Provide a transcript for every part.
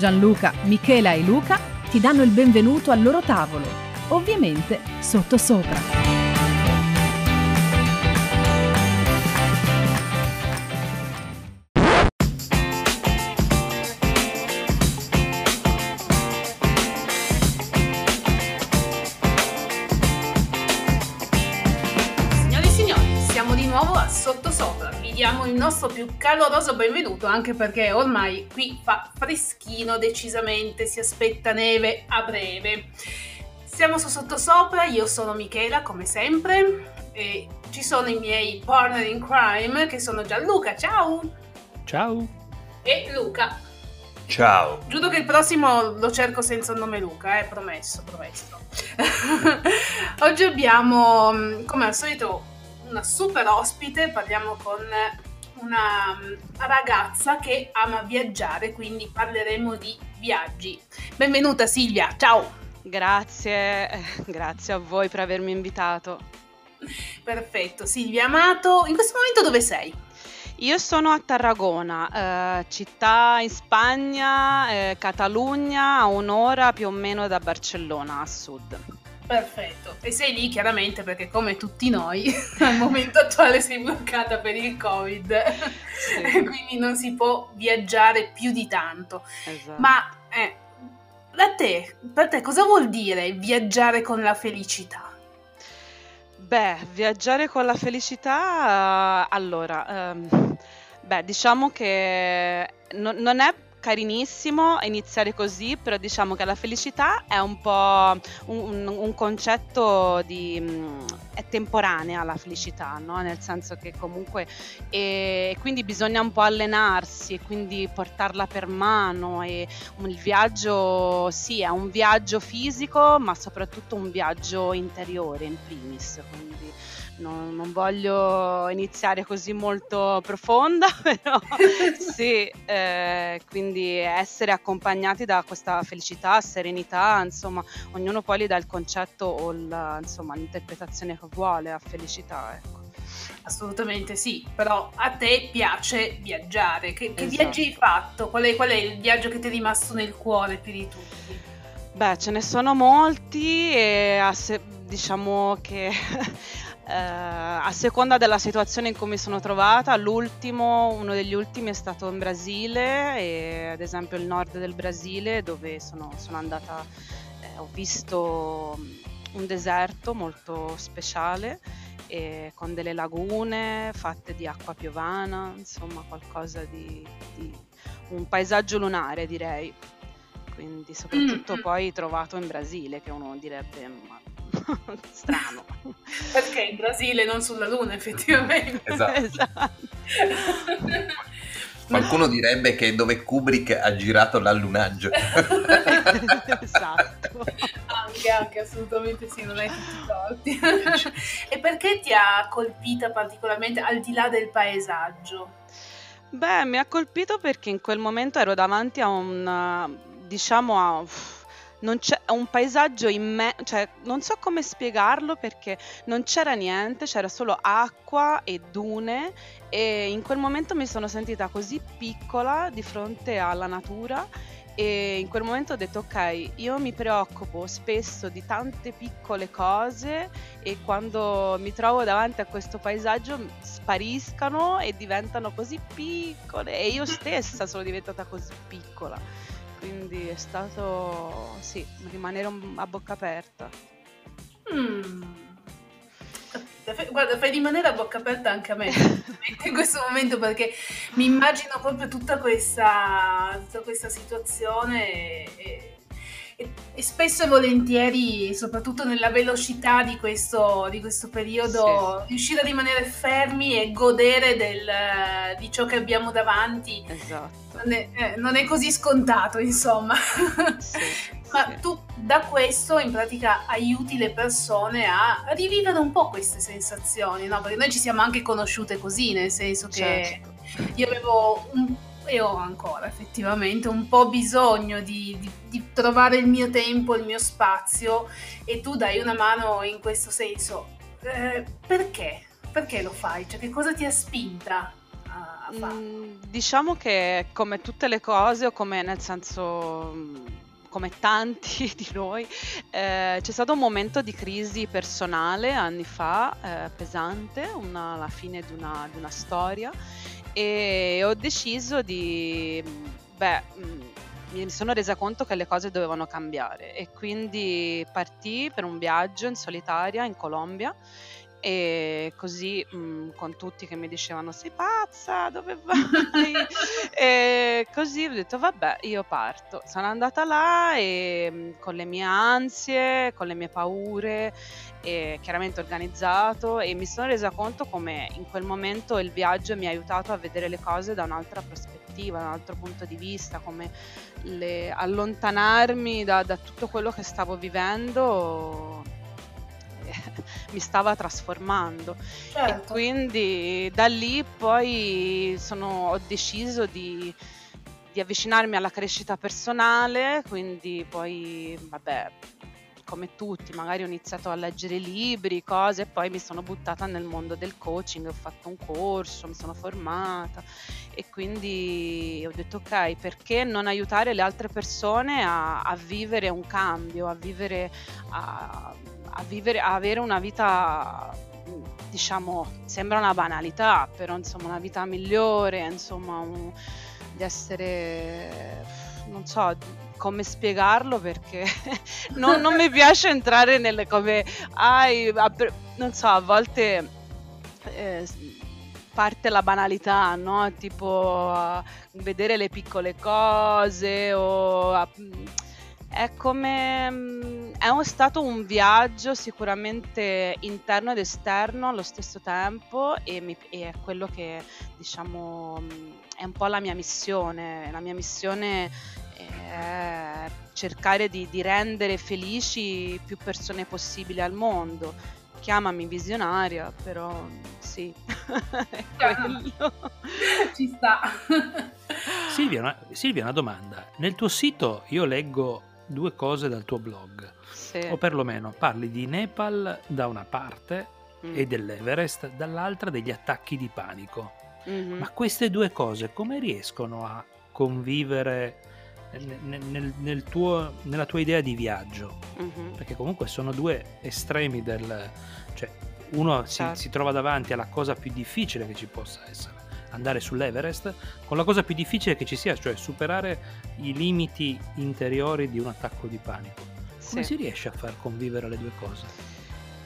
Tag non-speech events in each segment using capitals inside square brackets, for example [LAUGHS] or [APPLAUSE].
Gianluca, Michela e Luca ti danno il benvenuto al loro tavolo, ovviamente sottosopra. Nostro più caloroso benvenuto anche perché ormai qui fa freschino decisamente, si aspetta neve a breve. Siamo su Sottosopra, io sono Michela come sempre e ci sono i miei partner in crime che sono Gianluca, ciao! Ciao. E Luca. Ciao. Giuro che il prossimo lo cerco senza il nome Luca, eh, promesso, promesso. [LAUGHS] Oggi abbiamo, come al solito, una super ospite, parliamo con una mm, ragazza che ama viaggiare, quindi parleremo di viaggi. Benvenuta Silvia, ciao! Grazie, [LAUGHS] grazie a voi per avermi invitato. Perfetto, Silvia Amato, in questo momento dove sei? Io sono a Tarragona, eh, città in Spagna, eh, Catalogna, a un'ora più o meno da Barcellona a sud. Perfetto, e sei lì chiaramente perché come tutti noi [LAUGHS] al momento attuale sei bloccata per il Covid [LAUGHS] e Sì, quindi non si può viaggiare più di tanto. esatto. Ma eh, da te, per te cosa vuol dire viaggiare con la felicità? Beh, viaggiare con la felicità, eh, allora, ehm, beh, diciamo che non, non è carinissimo iniziare così, però diciamo che la felicità è un po' un, un- concetto di... mm, è temporanea la felicità, no? Nel senso che comunque... E quindi bisogna un po' allenarsi e quindi portarla per mano e il viaggio, sì, è un viaggio fisico, ma soprattutto un viaggio interiore in primis, quindi non, non voglio iniziare così molto profonda, [LAUGHS] però sì, eh, quindi essere accompagnati da questa felicità, serenità, insomma, ognuno poi gli dà il concetto o la- insomma, l'interpretazione che vuole a felicità, ecco. Assolutamente sì, però a te piace viaggiare. Che, che Esatto. viaggi hai fatto? Qual è, qual è il viaggio che ti è rimasto nel cuore più di tutti? Beh, ce ne sono molti e diciamo che [LAUGHS] eh, a seconda della situazione in cui mi sono trovata, l'ultimo, uno degli ultimi è stato in Brasile, e ad esempio il nord del Brasile, dove sono, sono andata, eh, ho visto un deserto molto speciale con delle lagune fatte di acqua piovana, insomma qualcosa di, di un paesaggio lunare direi. Quindi soprattutto Mm. poi trovato in Brasile, che uno direbbe ma [LAUGHS] strano. Perché in Brasile, non sulla Luna, effettivamente. Esatto. [LAUGHS] Esatto. [LAUGHS] Qualcuno direbbe che è dove Kubrick ha girato l'allunaggio. esatto. Anche, anche, assolutamente sì, non hai tutti i torti. e perché ti ha colpita particolarmente al di là del paesaggio? Beh, mi ha colpito perché in quel momento ero davanti a un, diciamo, a non c'è un paesaggio immenso, cioè non so come spiegarlo perché non c'era niente, c'era solo acqua e dune e in quel momento mi sono sentita così piccola di fronte alla natura e in quel momento ho detto ok, io mi preoccupo spesso di tante piccole cose e quando mi trovo davanti a questo paesaggio spariscano e diventano così piccole e io stessa sono diventata così piccola. Quindi è stato, sì, rimanere a bocca aperta. Mm. Guarda, fai rimanere a bocca aperta anche a me [LAUGHS] in questo momento perché mi immagino proprio tutta questa, tutta questa situazione e, e- e, spesso e volentieri, soprattutto nella velocità di questo, di questo periodo, sì. riuscire a rimanere fermi e godere del, di ciò che abbiamo davanti esatto. non, è, eh, non, è, così scontato, insomma. Sì, [LAUGHS] Ma sì. tu da questo in pratica aiuti le persone a rivivere un po' queste sensazioni, no? Perché noi ci siamo anche conosciute così, nel senso che certo. io avevo un e ho ancora effettivamente un po' bisogno di, di, di, trovare il mio tempo, il mio spazio e tu dai una mano in questo senso. Eh, perché? Perché lo fai? Cioè, che cosa ti ha spinta a, a farlo? Mm, diciamo che come tutte le cose o come nel senso come tanti [LAUGHS] di noi, eh, c'è stato un momento di crisi personale anni fa, eh, pesante, una, la fine di una, di una storia e ho deciso di, beh, mm, mi sono resa conto che le cose dovevano cambiare e quindi partì per un viaggio in solitaria in Colombia e così mh, mm, con tutti che mi dicevano sei pazza, dove vai? [LAUGHS] e così ho detto vabbè, io parto. Sono andata là e mh, mm, con le mie ansie, con le mie paure, chiaramente organizzato e mi sono resa conto come in quel momento il viaggio mi ha aiutato a vedere le cose da un'altra prospettiva, da un altro punto di vista, come le, allontanarmi da, da tutto quello che stavo vivendo [LAUGHS] mi stava trasformando certo. e quindi da lì poi sono, ho deciso di, di avvicinarmi alla crescita personale, quindi poi vabbè come tutti, magari ho iniziato a leggere libri, cose, e poi mi sono buttata nel mondo del coaching, ho fatto un corso, mi sono formata. E quindi ho detto ok, perché non aiutare le altre persone a, a vivere un cambio, a vivere, a, a vivere, a avere una vita diciamo, sembra una banalità, però insomma una vita migliore, insomma, un, di essere, non so, come spiegarlo perché [LAUGHS] non, non, mi piace entrare nelle come, ai, non so, a volte eh, parte la banalità, no? Tipo uh, vedere le piccole cose o... È come mm, è un, stato un viaggio sicuramente interno ed esterno allo stesso tempo e, mi, e, è quello che diciamo mm, è un po' la mia missione la mia missione è cercare di, di rendere felici più persone possibili al mondo chiamami visionaria però sì [LAUGHS] ci sta Silvia una, Silvia, una domanda nel tuo sito io leggo due cose dal tuo blog. Sì. O perlomeno parli di Nepal da una parte mm. e dell'Everest dall'altra degli attacchi di panico. Mm-hmm. Ma queste due cose come riescono a convivere nel, nel, nel tuo, nella tua idea di viaggio? Mm-hmm. Perché comunque sono due estremi del... Cioè, uno certo. si, si trova davanti alla cosa più difficile che ci possa essere andare sull'Everest con la cosa più difficile che ci sia, cioè superare i limiti interiori di un attacco di panico. Come sì. si riesce a far convivere le due cose?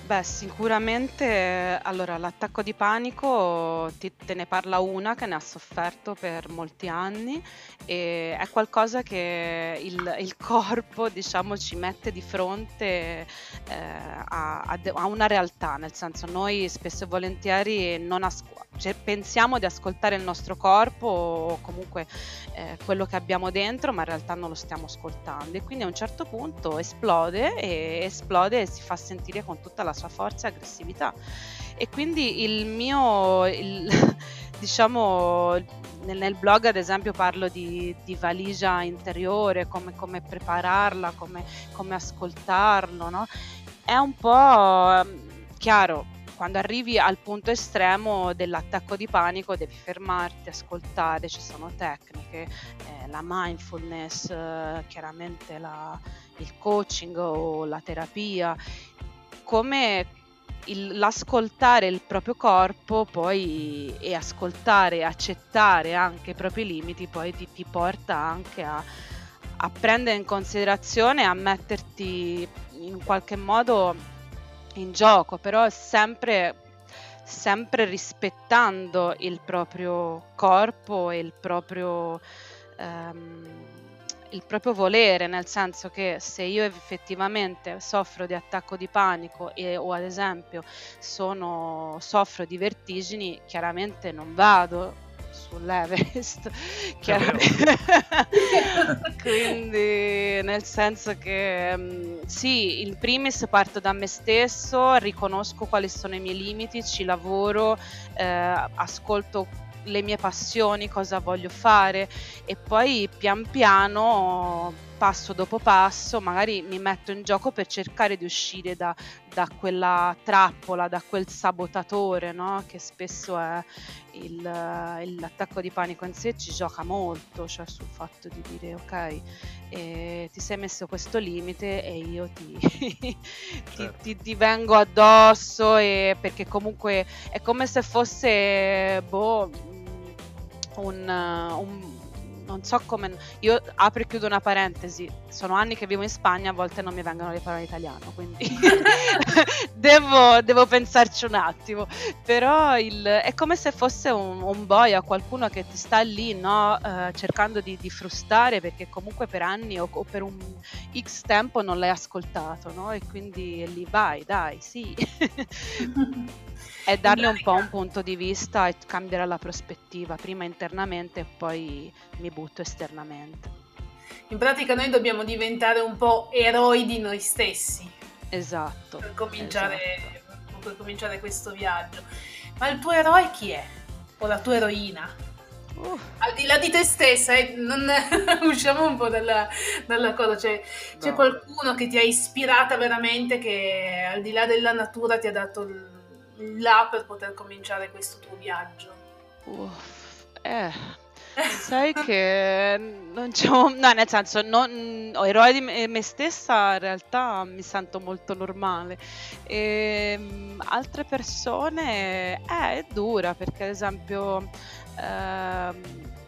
Beh, sicuramente allora l'attacco di panico ti, te ne parla una che ne ha sofferto per molti anni e è qualcosa che il, il corpo, [LAUGHS] diciamo, ci mette di fronte eh, a, a, a, una realtà, nel senso noi spesso e volentieri non ascoltiamo cioè, pensiamo di ascoltare il nostro corpo o comunque eh, quello che abbiamo dentro, ma in realtà non lo stiamo ascoltando. E quindi a un certo punto esplode e esplode e si fa sentire con tutta la sua forza e aggressività. E quindi il mio, il, [LAUGHS] diciamo, nel, nel, blog ad esempio parlo di, di valigia interiore, come, come prepararla, come, come ascoltarlo, no? È un po' chiaro, quando arrivi al punto estremo dell'attacco di panico devi fermarti, ascoltare, ci sono tecniche, eh, la mindfulness, eh, chiaramente la, il coaching o la terapia, come il, l'ascoltare il proprio corpo poi e ascoltare accettare anche i propri limiti poi ti, ti porta anche a, a prendere in considerazione, a metterti in qualche modo in gioco, però sempre, sempre rispettando il proprio corpo e il proprio, ehm, il proprio volere, nel senso che se io effettivamente soffro di attacco di panico e, o ad esempio sono, soffro di vertigini, chiaramente non vado sull'Everest, [LAUGHS] chiaramente. [LAUGHS] Quindi nel senso che mm, sì, in primis parto da me stesso, riconosco quali sono i miei limiti, ci lavoro, eh, ascolto le mie passioni, cosa voglio fare e poi pian piano passo dopo passo magari mi metto in gioco per cercare di uscire da, da quella trappola, da quel sabotatore no? che spesso è il, l'attacco di panico in sé ci gioca molto, cioè sul fatto di dire ok, eh, ti sei messo questo limite e io ti, [LAUGHS] certo. ti, ti, ti vengo addosso e, perché comunque è come se fosse boh, un, un non so come. Io apro e chiudo una parentesi. Sono anni che vivo in Spagna, a volte non mi vengono le parole in italiano, quindi [LAUGHS] [LAUGHS] devo, devo, pensarci un attimo. Però il, è come se fosse un, un boia, qualcuno che ti sta lì, no? uh, cercando di, di, frustare perché comunque per anni o, o, per un X tempo non l'hai ascoltato, no? E quindi lì vai, dai, sì. [LAUGHS] è darle un po' un punto di vista e cambiare la prospettiva, prima internamente e poi mi butto esternamente. In pratica noi dobbiamo diventare un po' eroi di noi stessi. Esatto. Per cominciare, esatto. Per cominciare questo viaggio. Ma il tuo eroe chi è? O la tua eroina? Uh. Al di là di te stessa, eh, non, [LAUGHS] usciamo un po' dalla, dalla cosa, cioè, no. c'è qualcuno che ti ha ispirata veramente, che al di là della natura ti ha dato il, là per poter cominciare questo tuo viaggio? Uff, eh, sai che non c'è no nel senso non, ho eroe di me, me, stessa in realtà mi sento molto normale e ehm, altre persone eh, è dura perché ad esempio eh,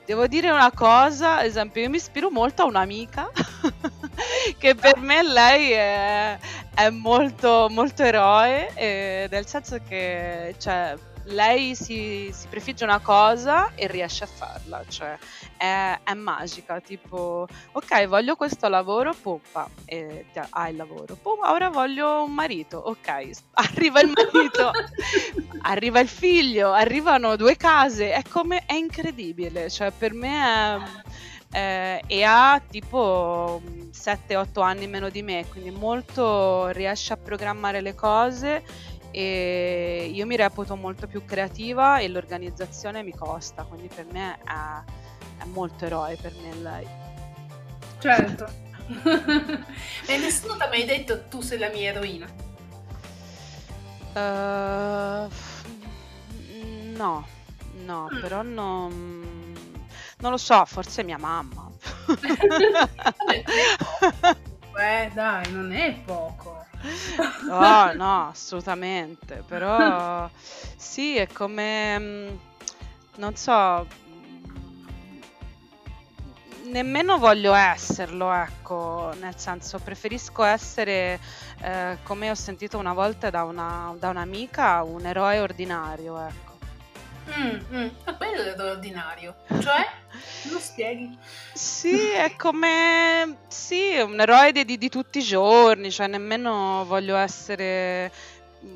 devo dire una cosa ad esempio io mi ispiro molto a un'amica [LAUGHS] che per me lei è, è molto, molto eroe, eh, nel senso che cioè, lei si, si, prefigge una cosa e riesce a farla, cioè è, è magica, tipo ok voglio questo lavoro, pumpa, e hai il lavoro, pum, ora voglio un marito, ok, [LAUGHS] arriva il marito, [LAUGHS] arriva il figlio, arrivano due case, è come, è incredibile, cioè per me è eh, e ha tipo 7-8 anni meno di me, quindi molto riesce a programmare le cose e io mi reputo molto più creativa e l'organizzazione mi costa, quindi per me è, è molto eroe per me lei. Certo. [LAUGHS] e nessuno ti ha mai detto tu sei la mia eroina? Uh, no, no, mm. però non non lo so, forse mia mamma. Beh, [LAUGHS] dai, non è poco. No, no, assolutamente. Però sì, è come... Mm, non so, nemmeno voglio esserlo, ecco, nel senso preferisco essere, eh, come ho sentito una volta da, una, da un'amica, un eroe ordinario, ecco. Mm, mm. È quello dell'ordinario. Cioè, lo spieghi? Sì, è come... Sì, un eroe di, di, di tutti i giorni, cioè nemmeno voglio essere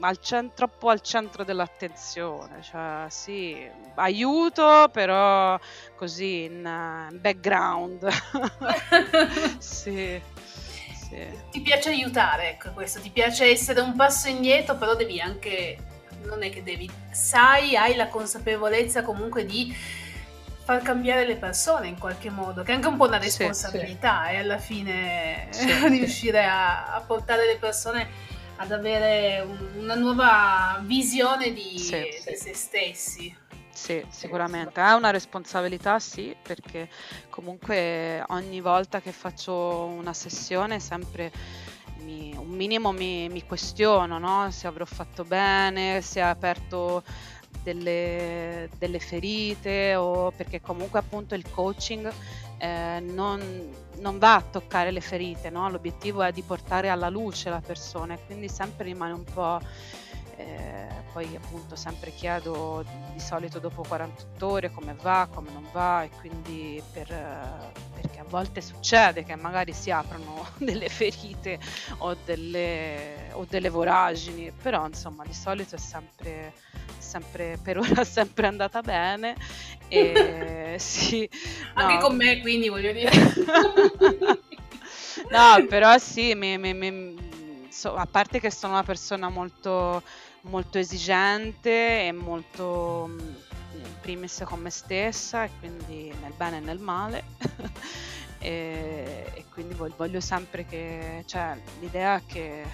al centro, troppo al centro dell'attenzione, cioè sì, aiuto, però così in, in background. [LAUGHS] sì, sì. Ti piace aiutare, ecco questo, ti piace essere un passo indietro, però devi anche non è che devi, sai, hai la consapevolezza comunque di far cambiare le persone in qualche modo, che è anche un po' una responsabilità sì, sì. e alla fine sì, [LAUGHS] riuscire a, a, portare le persone ad avere un, una nuova visione di, di se stessi. Sì, sicuramente. È una responsabilità, sì, perché comunque ogni volta che faccio una sessione sempre mi, un minimo mi, mi questiono no? se avrò fatto bene, se ha aperto delle, delle, ferite o perché comunque appunto il coaching eh, non, non, va a toccare le ferite, no? l'obiettivo è di portare alla luce la persona e quindi sempre rimane un po'... Eh, poi appunto sempre chiedo di solito dopo 48 ore come va, come non va e quindi per, perché a volte succede che magari si aprono [LAUGHS] delle ferite o delle, o delle voragini, però insomma di solito è sempre, sempre per ora è sempre andata bene. E, [LAUGHS] sì, no. Anche con me, quindi voglio dire. [LAUGHS] no, però sì, mi, mi, mi, so, a parte che sono una persona molto, molto esigente e molto primis con me stessa e quindi nel bene e nel male. [LAUGHS] E, e, quindi voglio sempre che cioè l'idea che,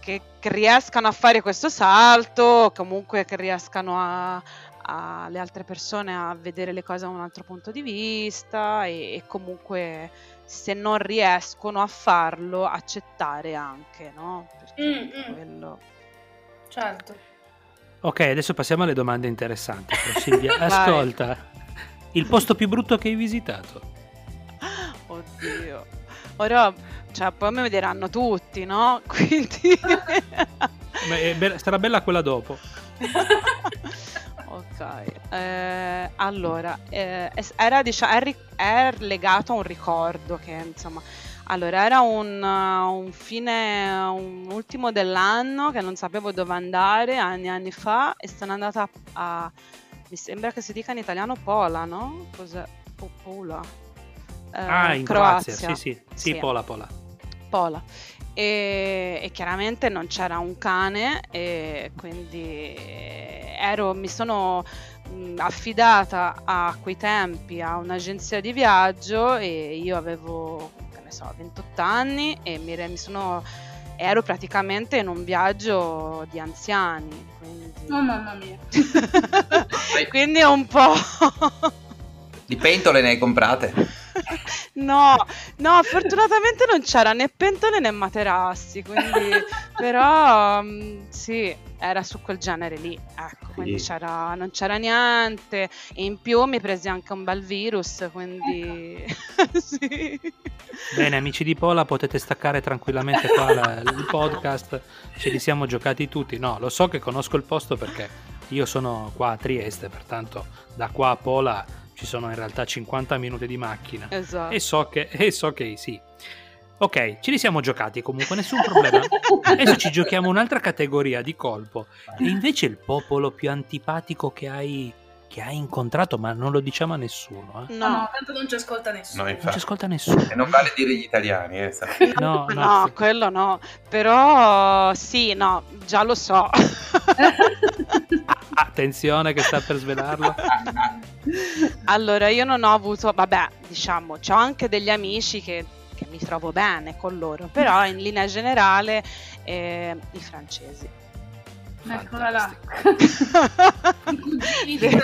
che, che riescano a fare questo salto comunque che riescano a, a, le altre persone a vedere le cose da un altro punto di vista e, e comunque se non riescono a farlo accettare anche no? Perché mm, mm. quello certo Ok, adesso passiamo alle domande interessanti. Silvia, [LAUGHS] ascolta, il posto più brutto che hai visitato? [GASPS] Oddio. Ora, cioè, poi mi vedranno tutti, no? [LAUGHS] Quindi... be- sarà bella quella dopo. [LAUGHS] ok, eh, allora, eh, era, diciamo, è, è legato a un ricordo che, insomma allora, era un, un fine, un ultimo dell'anno che non sapevo dove andare anni e anni fa e sono andata a, a, mi sembra che si dica in italiano Pola, no? Cos'è? Pola. Eh, ah, in Croazia, Croazia. Sì, sì, sì, sì, Pola, Pola. Pola. E, e, chiaramente non c'era un cane e quindi ero, mi sono affidata a quei tempi a un'agenzia di viaggio e io avevo ne so, 28 anni e mi, mi sono ero praticamente in un viaggio di anziani. Quindi... Oh mamma mia. [LAUGHS] quindi è un po'... di pentole ne hai comprate? [LAUGHS] No, no, fortunatamente non c'era né pentole né materassi, quindi [LAUGHS] però um, sì, era su quel genere lì, ecco, quindi sì. c'era, non c'era niente e in più mi presi anche un bel virus, quindi [LAUGHS] sì. Bene, amici di Pola, potete staccare tranquillamente qua la, il podcast, ce li siamo giocati tutti, no, lo so che conosco il posto perché io sono qua a Trieste, pertanto da qua a Pola ci sono in realtà 50 minuti di macchina esatto. e, so che, e so che sì. Ok, ce li siamo giocati comunque, nessun problema. [LAUGHS] Adesso ci giochiamo un'altra categoria di colpo. E invece il popolo più antipatico che hai, che hai incontrato, ma non lo diciamo a nessuno. Eh? No, no, tanto non ci ascolta nessuno. No, non ci ascolta nessuno. E non vale dire gli italiani, eh, [LAUGHS] no, no, no sì. quello no. Però sì, no, già lo so. [LAUGHS] Attenzione che sta per svelarlo. [LAUGHS] allora, io non ho avuto, vabbè, diciamo, ho anche degli amici che che mi trovo bene con loro, però in linea generale eh, i francesi. Eccola là.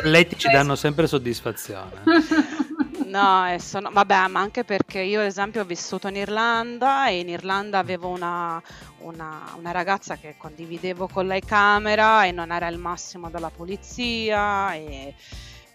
Letti [LAUGHS] ci danno sempre soddisfazione. No, sono, vabbè, ma anche perché io ad esempio ho vissuto in Irlanda e in Irlanda avevo una, una, una ragazza che condividevo con lei camera e non era il massimo della polizia e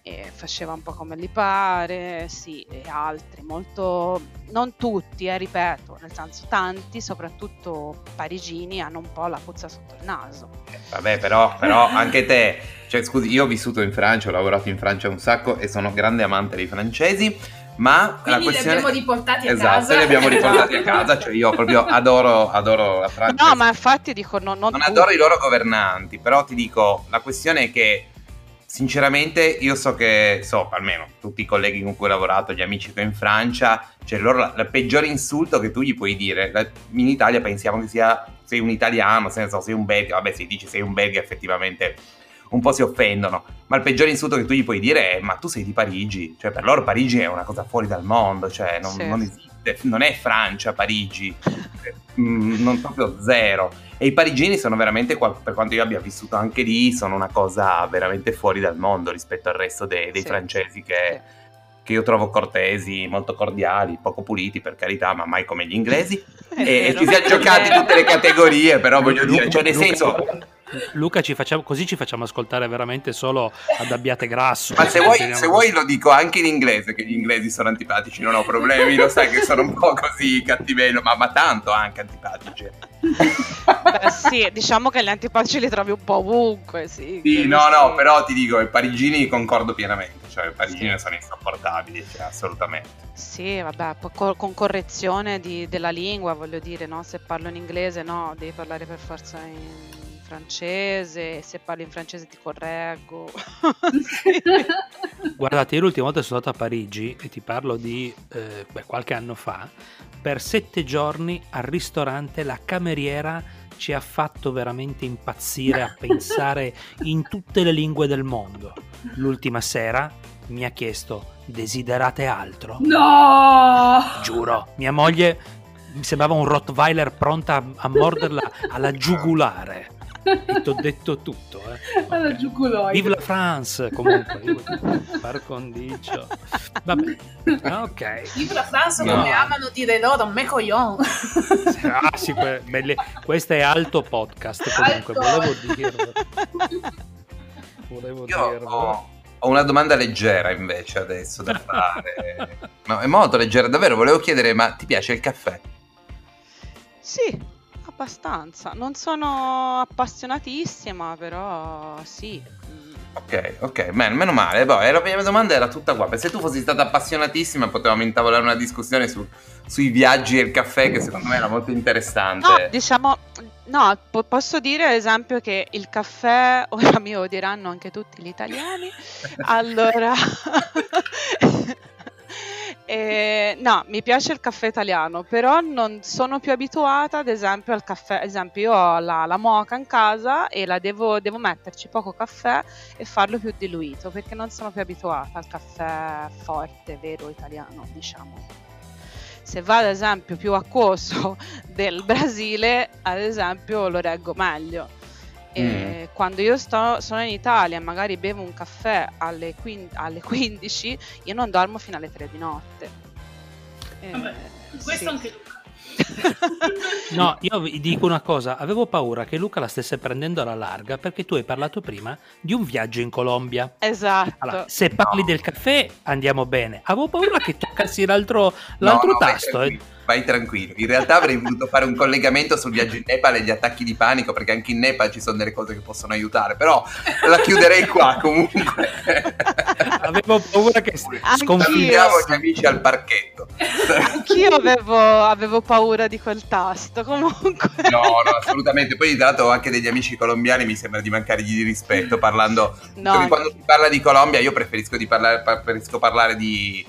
e faceva un po' come gli pare, sì, e altri, molto, non tutti, eh, ripeto, nel senso tanti, soprattutto parigini, hanno un po' la puzza sotto il naso. Eh, vabbè, però, però [LAUGHS] anche te, cioè scusi, io ho vissuto in Francia, ho lavorato in Francia un sacco e sono grande amante dei francesi, ma Quindi la questione... li abbiamo riportati a esatto, casa. li abbiamo riportati a casa, cioè io proprio adoro, adoro la Francia. No, ma infatti dico, no, non, non adoro i loro governanti, però ti dico, la questione è che sinceramente io so che, so, almeno tutti i colleghi con cui ho lavorato, gli amici che ho in Francia, cioè loro la, la peggiore insulto che tu gli puoi dire, la, in Italia pensiamo che sia sei un italiano, senza sei un belga, vabbè se dici sei un belga effettivamente un po' si offendono, ma il peggiore insulto che tu gli puoi dire è ma tu sei di Parigi, cioè per loro Parigi è una cosa fuori dal mondo, cioè non, sì. non esiste, non è Francia Parigi, mm, non proprio zero. E i parigini sono veramente, per quanto io abbia vissuto anche lì, sono una cosa veramente fuori dal mondo rispetto al resto dei, dei sì. francesi che, che, io trovo cortesi, molto cordiali, poco puliti per carità, ma mai come gli inglesi. [LAUGHS] e, e ci siamo giocati tutte le categorie, però voglio dire, cioè nel senso Luca, ci facciamo, così ci facciamo ascoltare veramente solo ad Abbiate Grasso. Ma se vuoi, se vuoi, lo dico anche in inglese, che gli inglesi sono antipatici, non ho problemi, lo sai che sono un po' così cattivello, ma, ma tanto anche antipatici. Beh, sì, diciamo che gli antipatici li trovi un po' ovunque, sì. Sì, no, sì. no, però ti dico, i parigini concordo pienamente, cioè i parigini sì. sono insopportabili, cioè, assolutamente. Sì, vabbè, con correzione di, della lingua, voglio dire, no? Se parlo in inglese, no, devi parlare per forza in francese, se parli in francese ti correggo. [LAUGHS] Guardate, io l'ultima volta sono stato a Parigi e ti parlo di eh, beh, qualche anno fa. Per sette giorni al ristorante la cameriera ci ha fatto veramente impazzire a [LAUGHS] pensare in tutte le lingue del mondo. L'ultima sera mi ha chiesto: Desiderate altro? No! Giuro, mia moglie mi sembrava un Rottweiler pronta a, a morderla alla giugulare e ti ho detto tutto. Eh. Okay. Vive la France, comunque. [LAUGHS] Par condicio. Vabbè, ok. Vive la France no. come amano dire loro, me coglion. ah, sì, que- belle... questo è alto podcast, comunque, alto. volevo dirlo. Volevo Io dirlo. Ho... Ho una domanda leggera invece adesso da fare. no, è molto leggera, davvero. Volevo chiedere, ma ti piace il caffè? Sì, abbastanza. Non sono appassionatissima, però sì. Ok, ok, Man, meno male. Boh, la mia domanda era tutta qua. Se tu fossi stata appassionatissima, potevamo intavolare una discussione su, sui viaggi e il caffè, che secondo me era molto interessante. No, diciamo, no, po- posso dire ad esempio che il caffè, [LAUGHS] ora mi odieranno anche tutti gli italiani. [LAUGHS] allora. [LAUGHS] Eh, no, mi piace il caffè italiano, però non sono più abituata, ad esempio, al caffè. Ad esempio, io ho la, la moca in casa e la devo, devo, metterci poco caffè e farlo più diluito, perché non sono più abituata al caffè forte, vero italiano, diciamo. Se va ad esempio più acquoso [LAUGHS] del Brasile, ad esempio, lo reggo meglio Mm. Quando io sto, sono in Italia e magari bevo un caffè alle, quin- alle 15, io non dormo fino alle 3 di notte. Eh, Vabbè, questo sì. anche Luca. [LAUGHS] no, io vi dico una cosa, avevo paura che Luca la stesse prendendo alla larga perché tu hai parlato prima di un viaggio in Colombia. Esatto. Allora, se parli no. del caffè andiamo bene. Avevo paura che toccassi l'altro, l'altro no, tasto. Eh vai tranquillo. In realtà avrei voluto fare un collegamento sul viaggio in Nepal e gli attacchi di panico, perché anche in Nepal ci sono delle cose che possono aiutare, però la chiuderei qua comunque. [LAUGHS] Avevo paura che sconfiggiamo gli amici al parchetto. Anch'io avevo, avevo, paura di quel tasto, comunque. No, no, assolutamente. Poi tra l'altro anche degli amici colombiani mi sembra di mancare di rispetto parlando... No. Quando si parla di Colombia io preferisco, di parlare, preferisco parlare di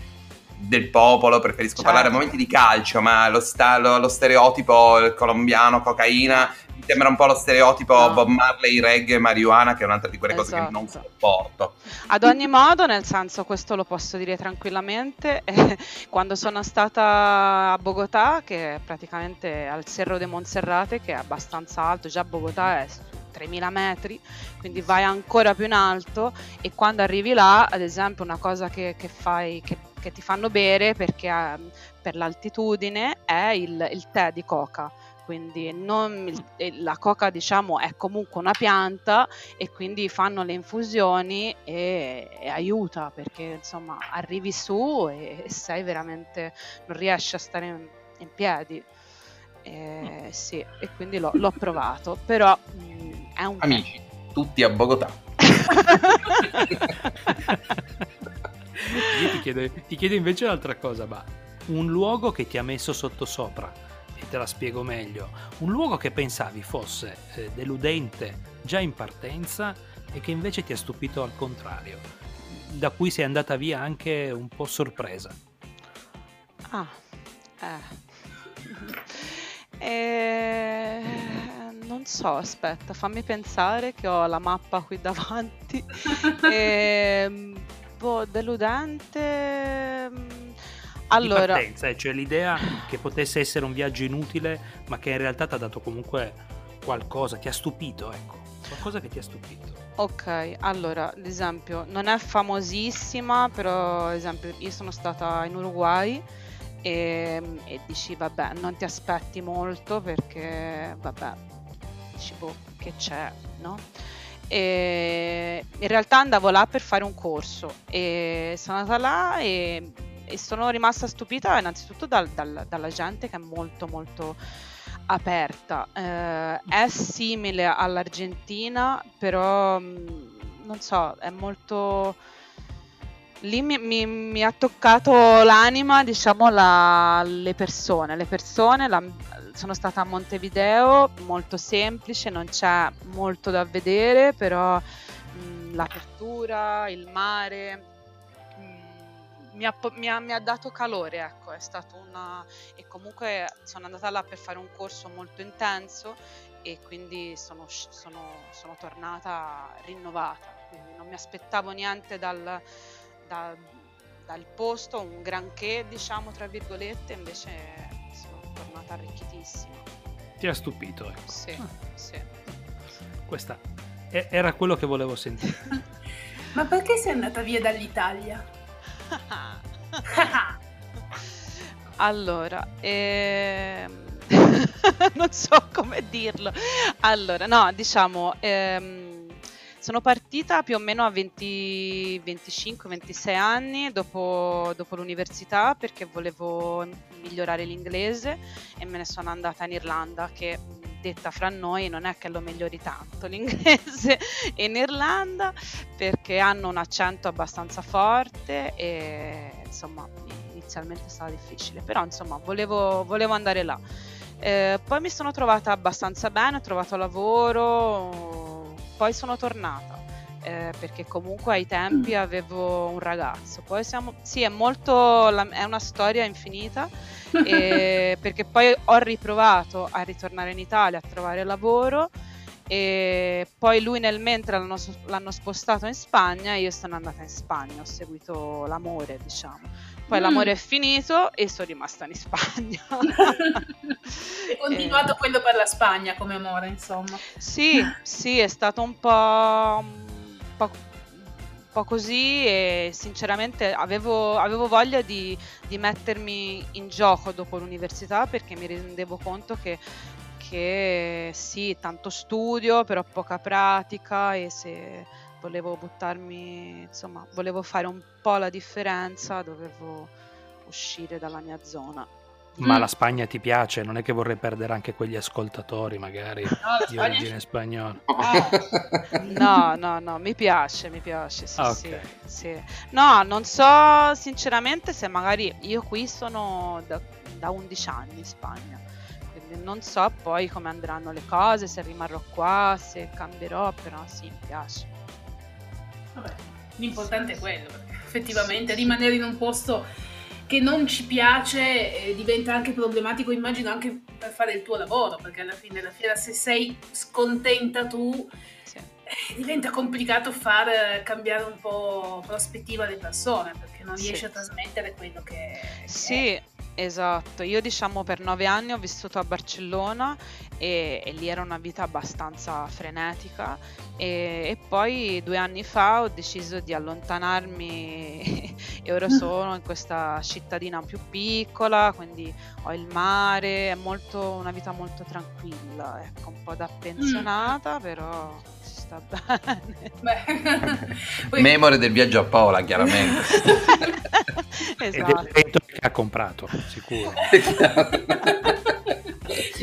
del popolo, preferisco certo. parlare a momenti di calcio, ma lo, sta, lo, lo stereotipo colombiano, cocaina, sembra un po' lo stereotipo no. Bob Marley, reggae, marijuana, che è un'altra di quelle esatto. cose che non esatto. sopporto. Ad ogni modo, nel senso, questo lo posso dire tranquillamente, [LAUGHS] eh, quando sono stata a Bogotà, che è praticamente al Cerro de Monserrate, che è abbastanza alto, già Bogotà è 3000 metri, quindi vai ancora più in alto e quando arrivi là, ad esempio, una cosa che, che fai, che che ti fanno bere perché uh, per l'altitudine è il, il tè di coca quindi non, la coca diciamo è comunque una pianta e quindi fanno le infusioni e, e aiuta perché insomma arrivi su e, e, sei veramente non riesci a stare in, in piedi e, mm. sì e quindi l'ho, l'ho provato però mh, mm, è un amici tutti a Bogotà [LAUGHS] Io ti chiedo, ti chiedo invece un'altra cosa, ma un luogo che ti ha messo sotto sopra, e te la spiego meglio, un luogo che pensavi fosse eh, deludente già in partenza e che invece ti ha stupito al contrario, da cui sei andata via anche un po' sorpresa. Ah, eh. [LAUGHS] eh non so, aspetta, fammi pensare che ho la mappa qui [LAUGHS] davanti. [LAUGHS] eh, po' deludente. Allora, partenza, eh, cioè l'idea che potesse essere un viaggio inutile, ma che in realtà ti ha dato comunque qualcosa, ti ha stupito, ecco, qualcosa che ti ha stupito. Ok, allora, ad esempio, non è famosissima, però ad esempio io sono stata in Uruguay e, e dici vabbè, non ti aspetti molto perché vabbè, dici, boh, che c'è, no? E in realtà andavo là per fare un corso e sono andata là e, e sono rimasta stupita innanzitutto dal, dal, dalla gente che è molto molto aperta. Eh, è simile all'Argentina, però mm, non so, è molto lì mi, mi, mi, ha toccato l'anima, diciamo, la, le persone. Le persone la, sono stata a Montevideo, molto semplice, non c'è molto da vedere, però mh, l'apertura, il mare, mi, ha, mi, ha, mi, ha, dato calore, ecco, è stato una... e comunque sono andata là per fare un corso molto intenso e quindi sono, sono, sono tornata rinnovata, quindi non mi aspettavo niente dal da, dal posto, un granché, diciamo, tra virgolette, invece sono tornata arricchitissima. Ti ha stupito, ecco. Sì, ah. sì. Questa era quello che volevo sentire. [LAUGHS] Ma perché sei andata via dall'Italia? Allora, ehm... [LAUGHS] non so come dirlo. Allora, no, diciamo, ehm sono partita più o meno a 25-26 anni dopo, dopo, l'università perché volevo migliorare l'inglese e me ne sono andata in Irlanda che detta fra noi non è che lo migliori tanto l'inglese [LAUGHS] in Irlanda perché hanno un accento abbastanza forte e insomma inizialmente è stato difficile però insomma volevo, volevo andare là eh, poi mi sono trovata abbastanza bene ho trovato lavoro poi sono tornata. Eh, perché comunque ai tempi avevo un ragazzo. Poi siamo, sì, è molto, è una storia infinita, [LAUGHS] e, perché poi ho riprovato a ritornare in Italia a trovare lavoro e poi lui nel mentre l'hanno, l'hanno spostato in Spagna e io sono andata in Spagna, ho seguito l'amore, diciamo. Poi mm. l'amore è finito e sono rimasta in Spagna. [LAUGHS] è continuato e... quello per la Spagna come amore, insomma. Sì, sì, è stato un po', po', un po così e sinceramente avevo, avevo voglia di, di mettermi in gioco dopo l'università perché mi rendevo conto che che sì, tanto studio, però poca pratica e se volevo buttarmi, insomma, volevo fare un po' la differenza, dovevo uscire dalla mia zona. Ma mm. la Spagna ti piace? Non è che vorrei perdere anche quegli ascoltatori, magari no, di origine spagnola? [LAUGHS] No, no, no, mi piace, mi piace. Sì, ah, okay. sì, sì. No, non so sinceramente se magari io qui sono da, da 11 anni in Spagna quindi non so poi come andranno le cose, se rimarrò qua, se cambierò, però sì, mi piace. Vabbè, l'importante è quello, perché effettivamente rimanere in un posto che non ci piace eh, diventa anche problematico, immagino, anche per fare il tuo lavoro, perché alla fine della fiera se sei scontenta tu sì. eh, diventa complicato far eh, cambiare un po' prospettiva alle persone, perché non riesci sì. a trasmettere quello che, che sì. È. Esatto, io diciamo per nove anni ho vissuto a Barcellona e, e lì era una vita abbastanza frenetica e, e, poi due anni fa ho deciso di allontanarmi [LAUGHS] e ora sono in questa cittadina più piccola, quindi ho il mare, è molto, una vita molto tranquilla, ecco, un po' da pensionata, mm. però si sta bene. [LAUGHS] Memore del viaggio a Paola, chiaramente. [LAUGHS] esatto. E che ha comprato, sicuro. [LAUGHS]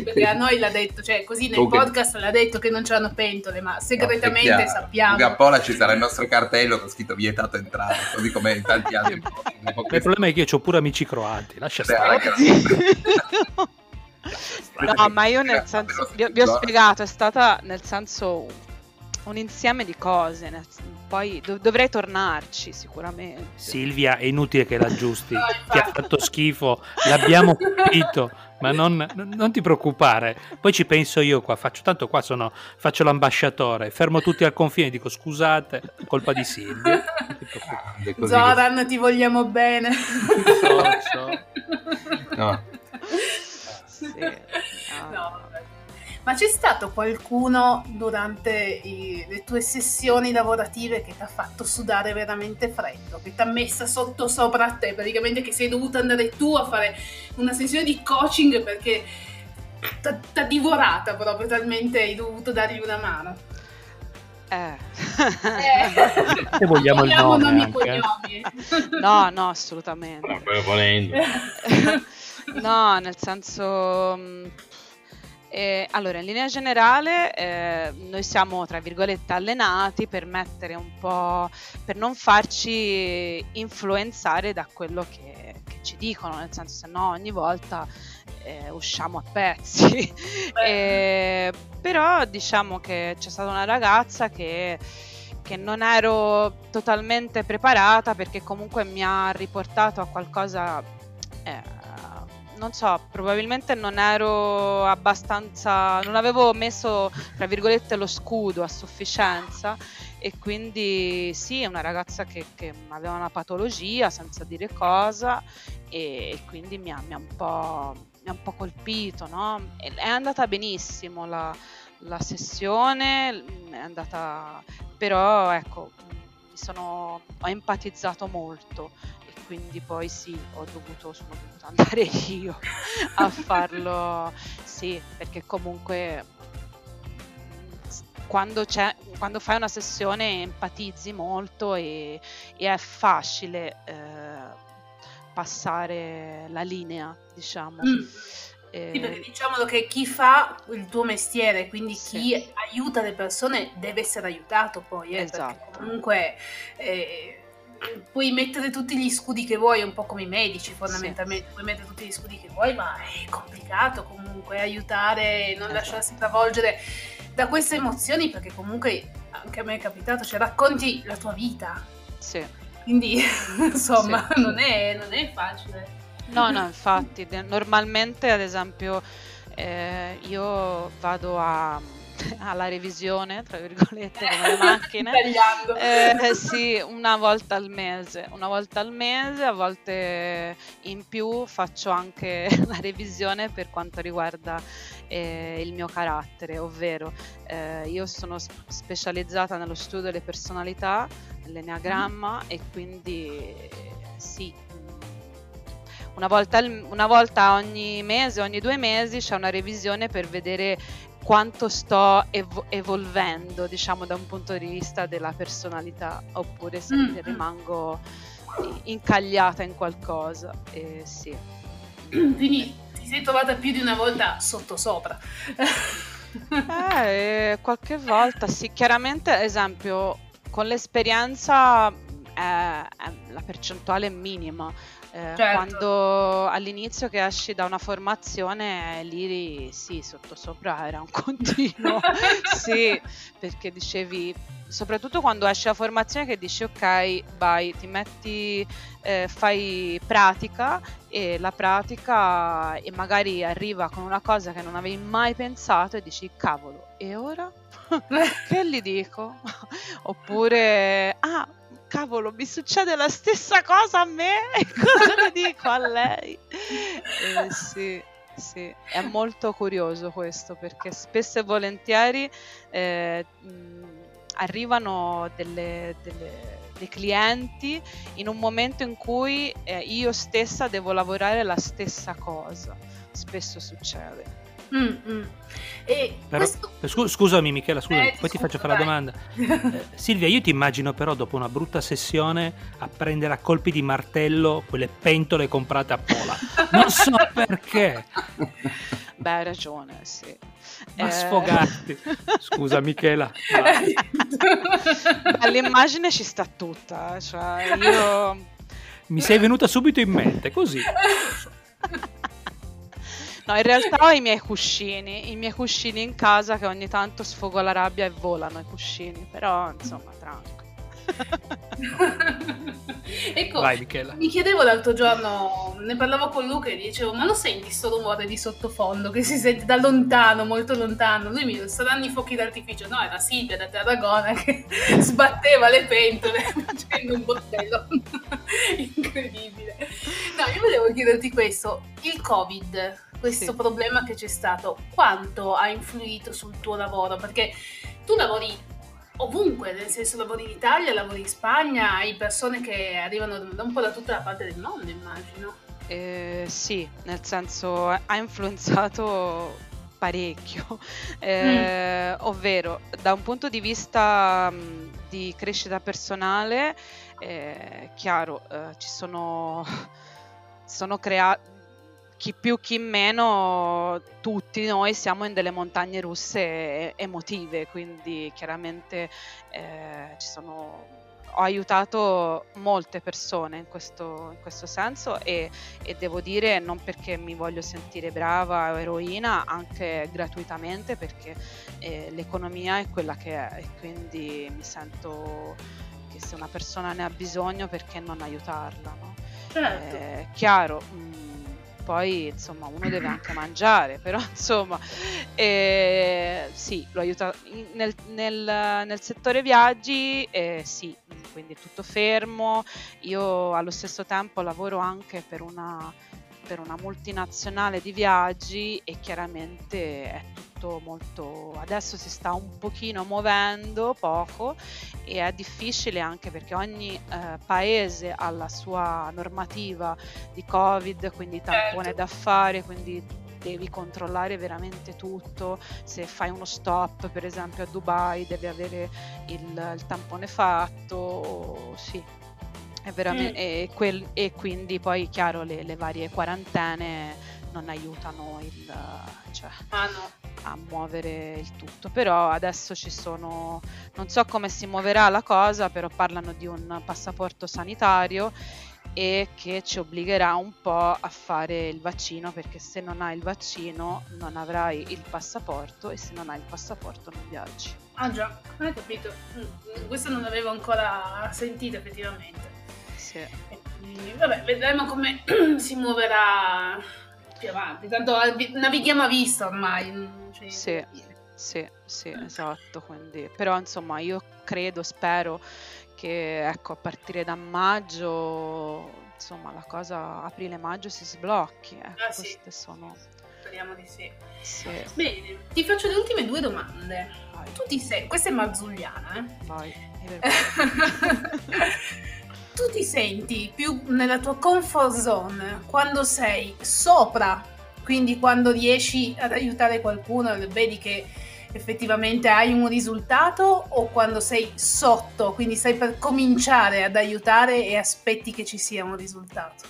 perché a noi l'ha detto, cioè così nel okay. podcast l'ha detto che non c'erano pentole, ma segretamente no, sappiamo. A Pola ci sarà il nostro cartello con scritto vietato entrare, così come in tanti altri posti. Il problema è che io ho pure amici croati, lascia Beh, stare. no, ma io nel senso, vi, vi ho spiegato, è stata nel senso un insieme di cose. Poi dov- dovrei tornarci sicuramente. Silvia, è inutile che l'aggiusti. No, [LAUGHS] ti ha fatto schifo, l'abbiamo capito. Ma non, non, ti preoccupare, poi ci penso io qua. Faccio tanto qua sono, faccio l'ambasciatore, fermo tutti al confine, dico scusate, colpa di Silvia. [LAUGHS] Zoran, ti vogliamo bene. So, so. [LAUGHS] No. Sì. No, ma c'è stato qualcuno durante i, le tue sessioni lavorative che ti ha fatto sudare veramente freddo, che ti ha messa sotto sopra a te, praticamente che sei dovuta andare tu a fare una sessione di coaching perché t'ha divorata proprio, talmente hai dovuto dargli una mano. Eh. Se vogliamo il nome nomi cognomi. No, no, assolutamente. No, quello volendo. [LAUGHS] No, nel senso... eh, allora, in linea generale, eh, noi siamo, tra virgolette, allenati per mettere un po', per non farci influenzare da quello che, che ci dicono, nel senso, se no ogni volta eh, usciamo a pezzi. [LAUGHS] Però diciamo che c'è stata una ragazza che, che non ero totalmente preparata perché comunque mi ha riportato a qualcosa, non so, probabilmente non ero abbastanza, non avevo messo, tra virgolette, lo scudo a sufficienza e quindi sì, è una ragazza che, che aveva una patologia senza dire cosa e, e quindi mi ha, mi ha un po' mi ha un po' colpito, no? È andata benissimo la, la sessione, è andata, però ecco, sono, ho empatizzato molto quindi poi sì, ho dovuto, sono dovuta andare [LAUGHS] io a farlo, sì, perché comunque quando, c'è, quando fai una sessione empatizzi molto e, e è facile eh, passare la linea, diciamo. Mm. Eh, Sì, perché diciamolo che chi fa il tuo mestiere, quindi Sì. chi aiuta le persone, deve essere aiutato poi, eh, Esatto. comunque eh, puoi mettere tutti gli scudi che vuoi, un po' come i medici fondamentalmente, puoi mettere tutti gli scudi che vuoi, ma è complicato comunque aiutare e non Esatto. lasciarsi travolgere da queste emozioni, perché comunque anche a me è capitato, cioè racconti la tua vita, sì. quindi [LAUGHS] insomma Sì. non, è, non è facile. No, no, infatti, normalmente ad esempio eh, io vado a- alla revisione, tra virgolette, come le [LAUGHS] macchine. Eh, sì, una volta al mese, una volta al mese, a volte in più faccio anche [LAUGHS] la revisione per quanto riguarda eh, il mio carattere, ovvero eh, io sono specializzata nello studio delle personalità, nell'enneagramma e quindi sì. mm, Una volta, una volta ogni mese, ogni due mesi c'è una revisione per vedere quanto sto evo- evolvendo, diciamo, da un punto di vista della personalità, oppure se Mm. rimango incagliata in qualcosa. Eh, sì. [CLEARS THROAT] Quindi ti sei trovata più di una volta sottosopra. [LAUGHS] Eh, qualche volta sì, chiaramente, ad esempio, con l'esperienza eh, la percentuale è minima. Eh, Certo. Quando all'inizio che esci da una formazione, lì sì, sottosopra era un [LAUGHS] continuo, [LAUGHS] sì, perché dicevi, soprattutto quando esci da formazione che dici ok, vai, ti metti, eh, fai pratica e la pratica e magari arriva con una cosa che non avevi mai pensato e dici cavolo, e ora? [LAUGHS] che gli dico? Oppure, ah, cavolo, mi succede la stessa cosa a me e [LAUGHS] cosa le dico a lei? Eh, sì, sì, è molto curioso questo perché spesso e volentieri eh, mh, arrivano delle- delle- dei clienti in un momento in cui eh, io stessa devo lavorare la stessa cosa. Spesso succede. Mm, mm. E Però- questo... Scu- scusami Michela, scusami, Eh, ti poi ti faccio fare la domanda. [LAUGHS] Eh, Silvia, io ti immagino però dopo una brutta sessione a prendere a colpi di martello quelle pentole comprate a Pola. Non so [LAUGHS] perché, Beh, hai ragione, sì. ma Eh, sfogarti. [LAUGHS] Scusa Michela. Beh, l'immagine ci sta tutta, eh, cioè io... Mi sei venuta subito in mente, così. No, in realtà ho i miei cuscini, i miei cuscini in casa che ogni tanto sfogo la rabbia e volano i cuscini, però insomma, tranquillo. [LAUGHS] ecco, Vai mi chiedevo l'altro giorno, ne parlavo con Luca e gli dicevo, ma lo senti sto rumore di sottofondo che si sente da lontano, molto lontano? Lui mi saranno i fuochi d'artificio. No, era Silvia da Tarragona che [LAUGHS] sbatteva le pentole [LAUGHS] facendo un bordello incredibile. No, io volevo chiederti questo, il Covid, questo Sì. problema che c'è stato, quanto ha influito sul tuo lavoro? Perché tu lavori ovunque, nel senso lavori in Italia, lavori in Spagna, hai persone che arrivano da un po' da tutta la parte del mondo, immagino. Eh, sì, nel senso ha influenzato parecchio, [LAUGHS] eh, mm. ovvero da un punto di vista mh, di crescita personale, eh, chiaro, eh, ci sono, [LAUGHS] sono creati chi più chi meno, tutti noi siamo in delle montagne russe emotive, quindi chiaramente eh, ci sono ho aiutato molte persone in questo, in questo senso e, e, devo dire non perché mi voglio sentire brava o eroina, anche gratuitamente perché eh, l'economia è quella che è e quindi mi sento che se una persona ne ha bisogno perché non aiutarla. No? Certo. Eh, chiaro. Mh, mm, poi insomma uno deve anche mangiare, però [LAUGHS] insomma eh, sì, lo aiuta nel, nel, nel settore viaggi, eh, sì, quindi è tutto fermo. Io allo stesso tempo lavoro anche per una per una multinazionale di viaggi e chiaramente è tutto molto adesso si sta un pochino muovendo poco e è difficile anche perché ogni eh, paese ha la sua normativa di covid quindi tampone certo. da fare quindi devi controllare veramente tutto se fai uno stop per esempio a Dubai devi avere il, il tampone fatto sì Mm. E, quel, e, quindi poi chiaro le, le, varie quarantene non aiutano il, cioè, ah, no. A muovere il tutto. Però adesso ci sono, non so come si muoverà la cosa, però parlano di un passaporto sanitario e che ci obbligherà un po' a fare il vaccino perché se non hai il vaccino non avrai il passaporto e se non hai il passaporto non viaggi. Ah già, hai capito. Mm, questo non l'avevo ancora sentito effettivamente. Sì. Quindi, vabbè, vedremo come [CLEARS THROAT] si muoverà più avanti. Tanto navighiamo a vista ormai. Cioè, sì, sì, sì, esatto. Quindi, però insomma io credo, spero che ecco, a partire da maggio, insomma, la cosa aprile-maggio si sblocchi. Ecco, ah, sì. queste sono speriamo di sì. sì. Bene, ti faccio le ultime due domande. Vai. Tu ti sei, questa è marzulliana, eh? Vai. [LAUGHS] [LAUGHS] tu ti senti più nella tua comfort zone quando sei sopra, quindi quando riesci ad aiutare qualcuno e vedi che effettivamente hai un risultato o quando sei sotto, quindi stai per cominciare ad aiutare e aspetti che ci sia un risultato?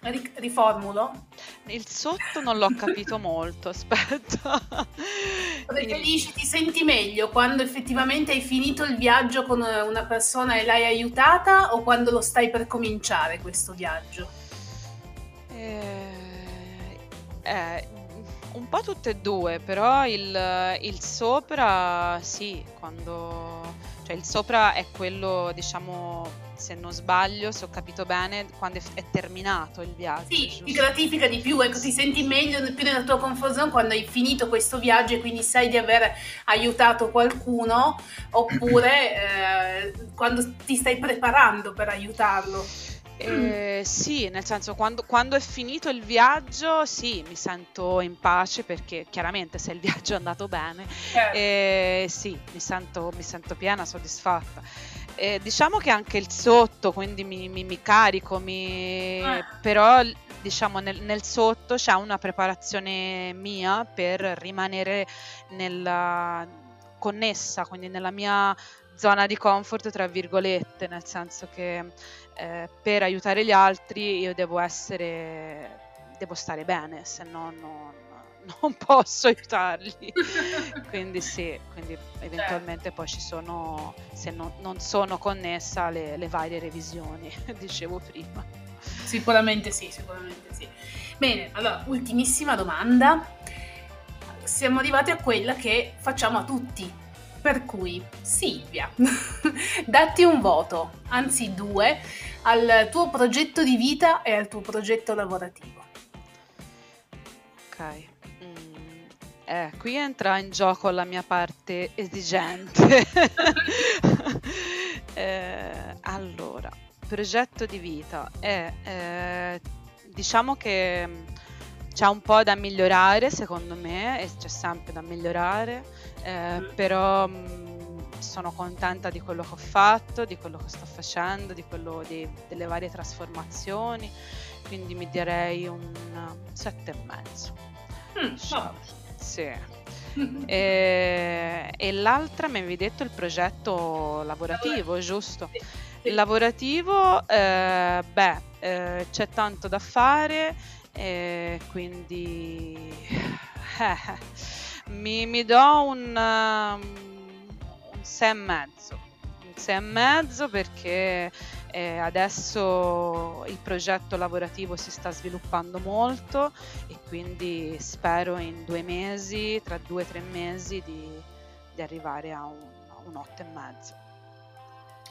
Riformulo? Il sotto non l'ho capito molto, [LAUGHS] aspetta. Preferisci, ti senti meglio quando effettivamente hai finito il viaggio con una persona e l'hai aiutata o quando lo stai per cominciare questo viaggio? Eh, eh, un po' tutte e due, però il, il sopra sì, quando... Cioè il sopra è quello, diciamo, se non sbaglio, se ho capito bene, quando è, terminato il viaggio. Sì, giusto? ti gratifica di più, ecco, ti senti meglio più nella tua comfort zone quando hai finito questo viaggio e quindi sai di aver aiutato qualcuno, oppure eh, quando ti stai preparando per aiutarlo. Eh, sì, nel senso quando, quando, è finito il viaggio, sì, mi sento in pace perché chiaramente se il [LAUGHS] viaggio è andato bene, certo. eh, sì, mi sento, mi sento piena, soddisfatta. Eh, diciamo che anche il sotto, quindi mi, mi, mi carico, mi... Eh. però diciamo nel, nel, sotto c'è una preparazione mia per rimanere nella, connessa, quindi nella mia zona di comfort, tra virgolette, nel senso che eh, per aiutare gli altri io devo essere, devo stare bene, se no non, [LAUGHS] non posso aiutarli. [LAUGHS] quindi sì, quindi eventualmente certo. poi ci sono, se no, non sono connessa, le, le varie revisioni, [LAUGHS] dicevo prima. Sicuramente sì, sicuramente sì. Bene, allora, ultimissima domanda. Siamo arrivati a quella che facciamo a tutti. Per cui, Silvia, datti un voto, anzi due, al tuo progetto di vita e al tuo progetto lavorativo. Ok. Eh, qui entra in gioco la mia parte esigente. [LAUGHS] eh, allora, progetto di vita è, eh, diciamo che c'è un po' da migliorare secondo me e c'è sempre da migliorare, eh, mm. però mh, mm, sono contenta di quello che ho fatto, di quello che sto facendo, di quello di, delle varie trasformazioni, quindi mi direi un sette e mezzo. Mm, no. Sì. [LAUGHS] e, e, l'altra mi avevi detto il progetto lavorativo, giusto? Il lavorativo, eh, beh, eh, c'è tanto da fare, eh, quindi [LAUGHS] mi, mi, do un, um, 6 e mezzo. Un 6 e mezzo perché eh, adesso il progetto lavorativo si sta sviluppando molto e quindi spero in due mesi, tra due o tre mesi, di, di arrivare a un, un 8 e mezzo.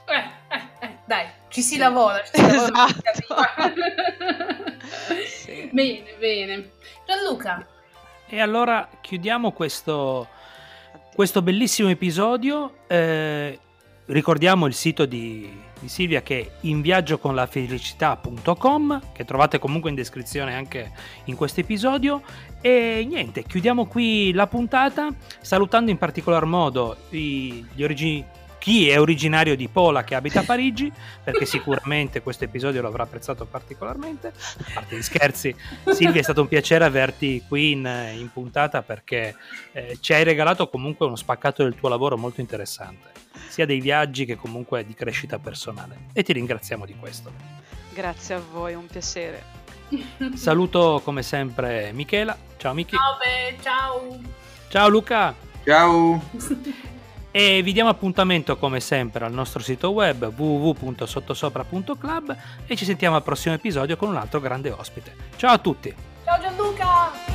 Eh, eh, eh, dai, ci si sì. lavora. Ci si lavora [LAUGHS] esatto. sì. Bene, bene. Gianluca. E allora chiudiamo questo, questo bellissimo episodio. Eh, ricordiamo il sito di, di, Silvia che è inviaggioconlafelicità.com che trovate comunque in descrizione anche in questo episodio e niente chiudiamo qui la puntata salutando in particolar modo i, gli origini chi è originario di Pola che abita a Parigi, perché sicuramente questo episodio lo avrà apprezzato particolarmente. A parte gli scherzi, Silvia è stato un piacere averti qui in, in puntata perché eh, ci hai regalato comunque uno spaccato del tuo lavoro molto interessante, sia dei viaggi che comunque di crescita personale. E ti ringraziamo di questo. Grazie a voi, un piacere. Saluto come sempre Michela. Ciao Michi. Ciao, ciao. Ciao Luca. Ciao. [LAUGHS] E vi diamo appuntamento come sempre al nostro sito web www.sottosopra.club e ci sentiamo al prossimo episodio con un altro grande ospite. Ciao a tutti! Ciao Gianluca!